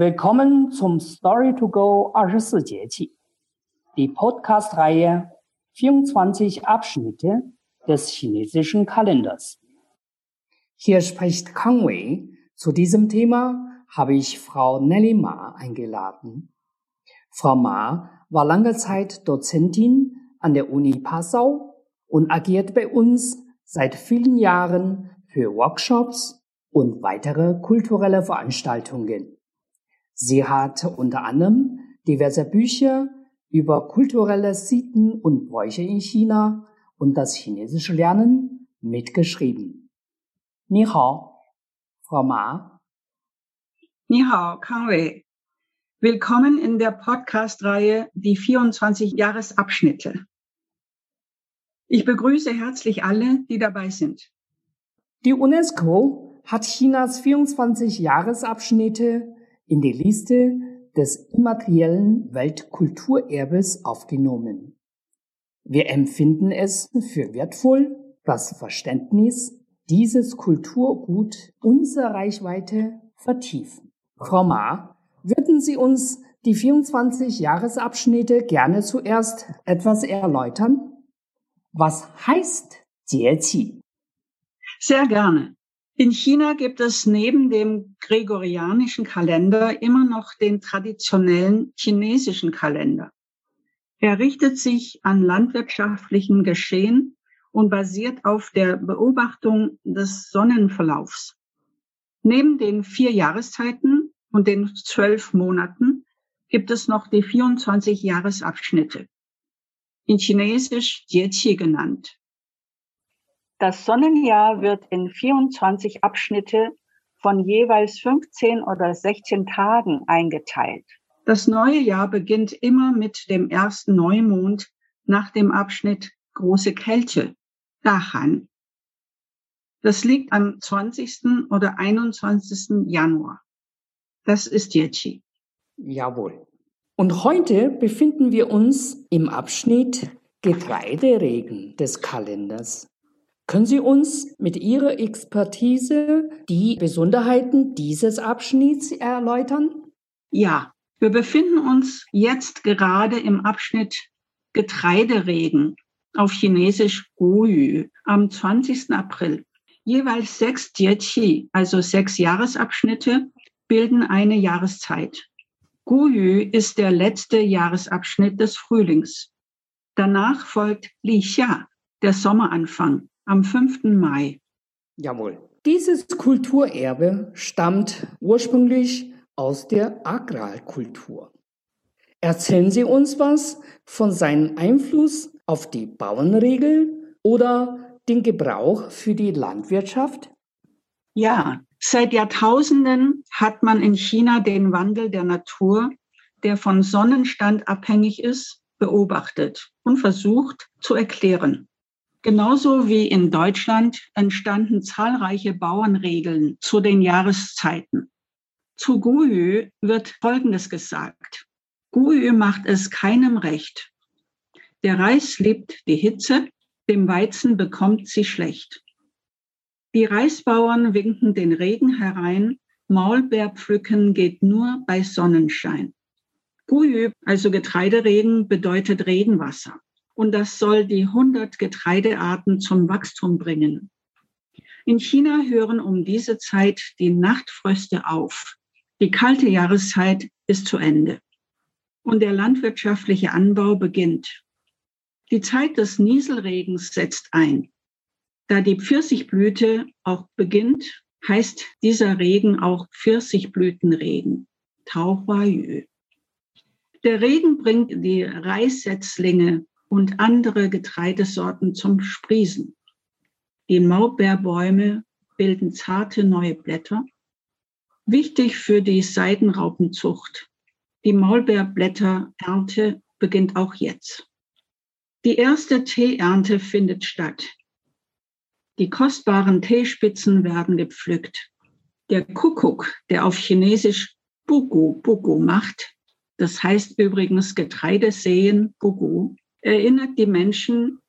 Willkommen zum Story to Go 24节气, die Podcast-Reihe 24 Abschnitte des chinesischen Kalenders. Hier spricht Kang Wei. Zu diesem Thema habe ich Frau Nelly Ma eingeladen. Frau Ma war lange Zeit Dozentin an der Uni Passau und agiert bei uns seit vielen Jahren für Workshops und weitere kulturelle Veranstaltungen. Sie hat unter anderem diverse Bücher über kulturelle Sitten und Bräuche in China und das chinesische Lernen mitgeschrieben. Ni hao, Frau Ma. Ni hao, Kangwei. Willkommen in der Podcast-Reihe Die 24 Jahresabschnitte. Ich begrüße herzlich alle, die dabei sind. Die UNESCO hat Chinas 24 Jahresabschnitte in die Liste des immateriellen Weltkulturerbes aufgenommen. Wir empfinden es für wertvoll, das Verständnis dieses Kulturgut unserer Reichweite vertiefen. Frau Ma, würden Sie uns die 24 Jahresabschnitte gerne zuerst etwas erläutern? Was heißt Jieqi? Sehr gerne. In China gibt es neben dem gregorianischen Kalender immer noch den traditionellen chinesischen Kalender. Er richtet sich an landwirtschaftlichen Geschehen und basiert auf der Beobachtung des Sonnenverlaufs. Neben den vier Jahreszeiten und den zwölf Monaten gibt es noch die 24 Jahresabschnitte, in Chinesisch Jieqi genannt. Das Sonnenjahr wird in 24 Abschnitte von jeweils 15 oder 16 Tagen eingeteilt. Das neue Jahr beginnt immer mit dem ersten Neumond nach dem Abschnitt Große Kälte, Dahan. Das liegt am 20. oder 21. Januar. Das ist Yechi. Jawohl. Und heute befinden wir uns im Abschnitt Getreideregen des Kalenders. Können Sie uns mit Ihrer Expertise die Besonderheiten dieses Abschnitts erläutern? Ja, wir befinden uns jetzt gerade im Abschnitt Getreideregen auf Chinesisch Guyu am 20. April. Jeweils sechs Jieqi, also sechs Jahresabschnitte, bilden eine Jahreszeit. Guyu ist der letzte Jahresabschnitt des Frühlings. Danach folgt Li Xia, der Sommeranfang am 5. Mai. Jawohl. Dieses Kulturerbe stammt ursprünglich aus der Agrarkultur. Erzählen Sie uns was von seinem Einfluss auf die Bauernregel oder den Gebrauch für die Landwirtschaft? Ja, seit Jahrtausenden hat man in China den Wandel der Natur, der von Sonnenstand abhängig ist, beobachtet und versucht zu erklären. Genauso wie in Deutschland entstanden zahlreiche Bauernregeln zu den Jahreszeiten. Zu Guyu wird Folgendes gesagt. Guyu macht es keinem recht. Der Reis liebt die Hitze, dem Weizen bekommt sie schlecht. Die Reisbauern winken den Regen herein, Maulbeerpflücken geht nur bei Sonnenschein. Guyu, also Getreideregen, bedeutet Regenwasser und das soll die 100 Getreidearten zum Wachstum bringen. In China hören um diese Zeit die Nachtfröste auf. Die kalte Jahreszeit ist zu Ende und der landwirtschaftliche Anbau beginnt. Die Zeit des Nieselregens setzt ein. Da die Pfirsichblüte auch beginnt, heißt dieser Regen auch Pfirsichblütenregen, Tao Hua Yu. Der Regen bringt die Reissetzlinge und andere Getreidesorten zum Sprießen. Die Maulbeerbäume bilden zarte neue Blätter. Wichtig für die Seidenraupenzucht. Die Maulbeerblätterernte beginnt auch jetzt. Die erste Teeernte findet statt. Die kostbaren Teespitzen werden gepflückt. Der Kuckuck, der auf Chinesisch Bugu Bugu macht, das heißt übrigens Getreide säen, Bugu, erinnert die Menschen,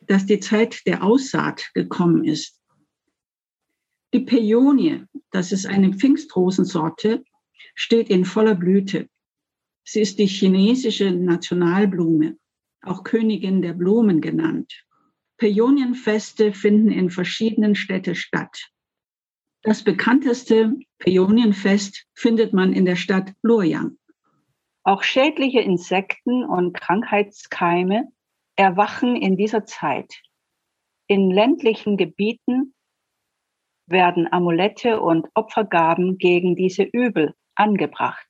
dass die Zeit der Aussaat gekommen ist. Die Peonie, das ist eine Pfingstrosensorte, steht in voller Blüte. Sie ist die chinesische Nationalblume, auch Königin der Blumen genannt. Peonienfeste finden in verschiedenen Städten statt. Das bekannteste Peonienfest findet man in der Stadt Luoyang. Auch schädliche Insekten und Krankheitskeime erwachen in dieser Zeit. In ländlichen Gebieten werden Amulette und Opfergaben gegen diese Übel angebracht.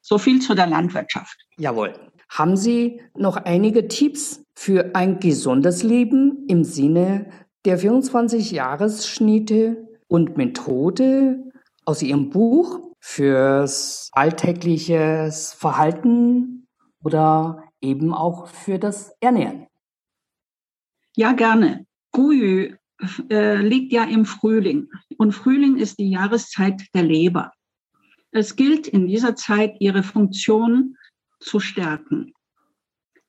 So viel zu der Landwirtschaft. Jawohl. Haben Sie noch einige Tipps für ein gesundes Leben im Sinne der 24 Jahresschnitte und Methode aus Ihrem Buch fürs alltägliches Verhalten oder eben auch für das Ernähren? Ja, gerne. Guyü äh, liegt ja im Frühling und Frühling ist die Jahreszeit der Leber. Es gilt in dieser Zeit, ihre Funktion zu stärken.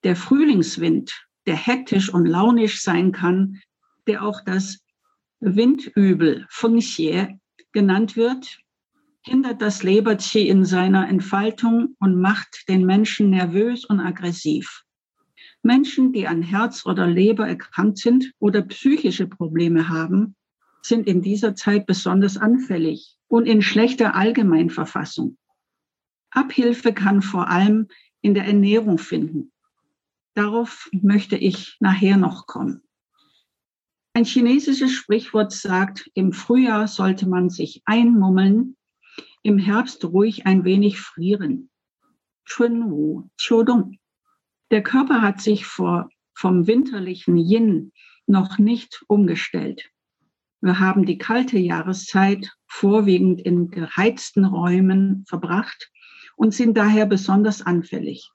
Der Frühlingswind, der hektisch und launisch sein kann, der auch das Windübel Fengxie genannt wird, hindert das Leberqi in seiner Entfaltung und macht den Menschen nervös und aggressiv. Menschen, die an Herz oder Leber erkrankt sind oder psychische Probleme haben, sind in dieser Zeit besonders anfällig und in schlechter Allgemeinverfassung. Abhilfe kann vor allem in der Ernährung finden. Darauf möchte ich nachher noch kommen. Ein chinesisches Sprichwort sagt, im Frühjahr sollte man sich einmummeln, im Herbst ruhig ein wenig frieren. Chun Wu, Qiudong. Der Körper hat sich vor, vom winterlichen Yin noch nicht umgestellt. Wir haben die kalte Jahreszeit vorwiegend in geheizten Räumen verbracht und sind daher besonders anfällig.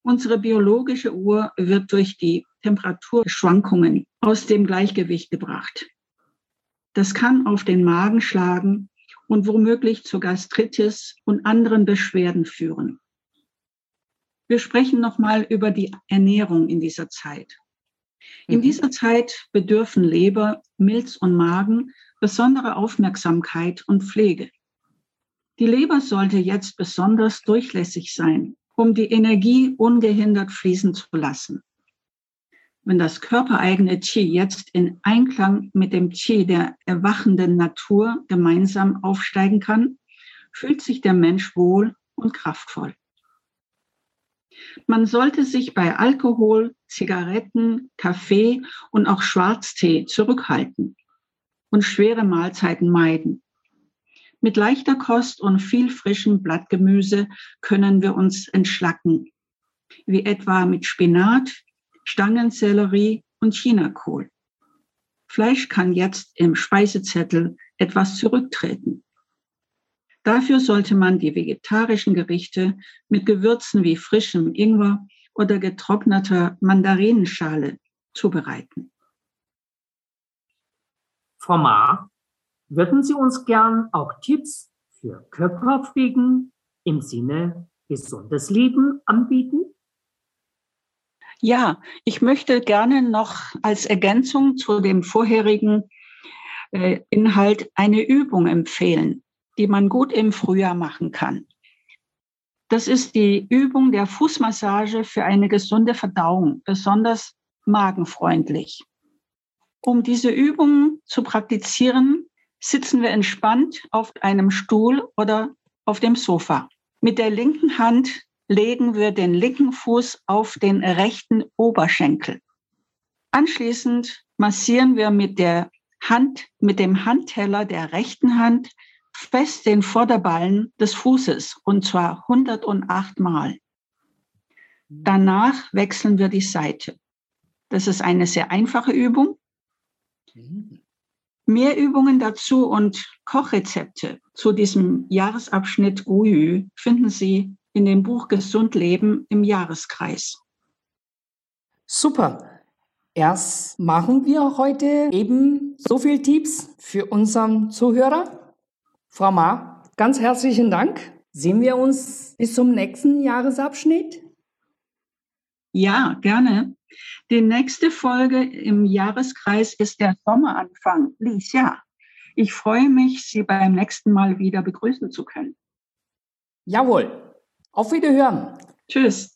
Unsere biologische Uhr wird durch die Temperaturschwankungen aus dem Gleichgewicht gebracht. Das kann auf den Magen schlagen und womöglich zu Gastritis und anderen Beschwerden führen. Wir sprechen nochmal über die Ernährung in dieser Zeit. In mhm. dieser Zeit bedürfen Leber, Milz und Magen besondere Aufmerksamkeit und Pflege. Die Leber sollte jetzt besonders durchlässig sein, um die Energie ungehindert fließen zu lassen. Wenn das körpereigene Qi jetzt in Einklang mit dem Qi der erwachenden Natur gemeinsam aufsteigen kann, fühlt sich der Mensch wohl und kraftvoll. Man sollte sich bei Alkohol, Zigaretten, Kaffee und auch Schwarztee zurückhalten und schwere Mahlzeiten meiden. Mit leichter Kost und viel frischem Blattgemüse können wir uns entschlacken, wie etwa mit Spinat, Stangensellerie und Chinakohl. Fleisch kann jetzt im Speisezettel etwas zurücktreten. Dafür sollte man die vegetarischen Gerichte mit Gewürzen wie frischem Ingwer oder getrockneter Mandarinenschale zubereiten. Frau Ma, würden Sie uns gern auch Tipps für Körperpflegen im Sinne gesundes Leben anbieten? Ja, ich möchte gerne noch als Ergänzung zu dem vorherigen äh, Inhalt eine Übung empfehlen, die man gut im Frühjahr machen kann. Das ist die Übung der Fußmassage für eine gesunde Verdauung, besonders magenfreundlich. Um diese Übung zu praktizieren, sitzen wir entspannt auf einem Stuhl oder auf dem Sofa. Mit der linken Hand legen wir den linken Fuß auf den rechten Oberschenkel. Anschließend massieren wir mit der Hand, mit dem Handteller der rechten Hand fest den Vorderballen des Fußes und zwar 108 Mal. Danach wechseln wir die Seite. Das ist eine sehr einfache Übung. Mehr Übungen dazu und Kochrezepte zu diesem Jahresabschnitt Guyü finden Sie in dem Buch Gesund Leben im Jahreskreis. Super. Erst machen wir heute eben so viel Tipps für unseren Zuhörer. Frau Ma, ganz herzlichen Dank. Sehen wir uns bis zum nächsten Jahresabschnitt? Ja, gerne. Die nächste Folge im Jahreskreis ist der Sommeranfang, Li Xia. Ich freue mich, Sie beim nächsten Mal wieder begrüßen zu können. Jawohl. Auf Wiederhören. Tschüss.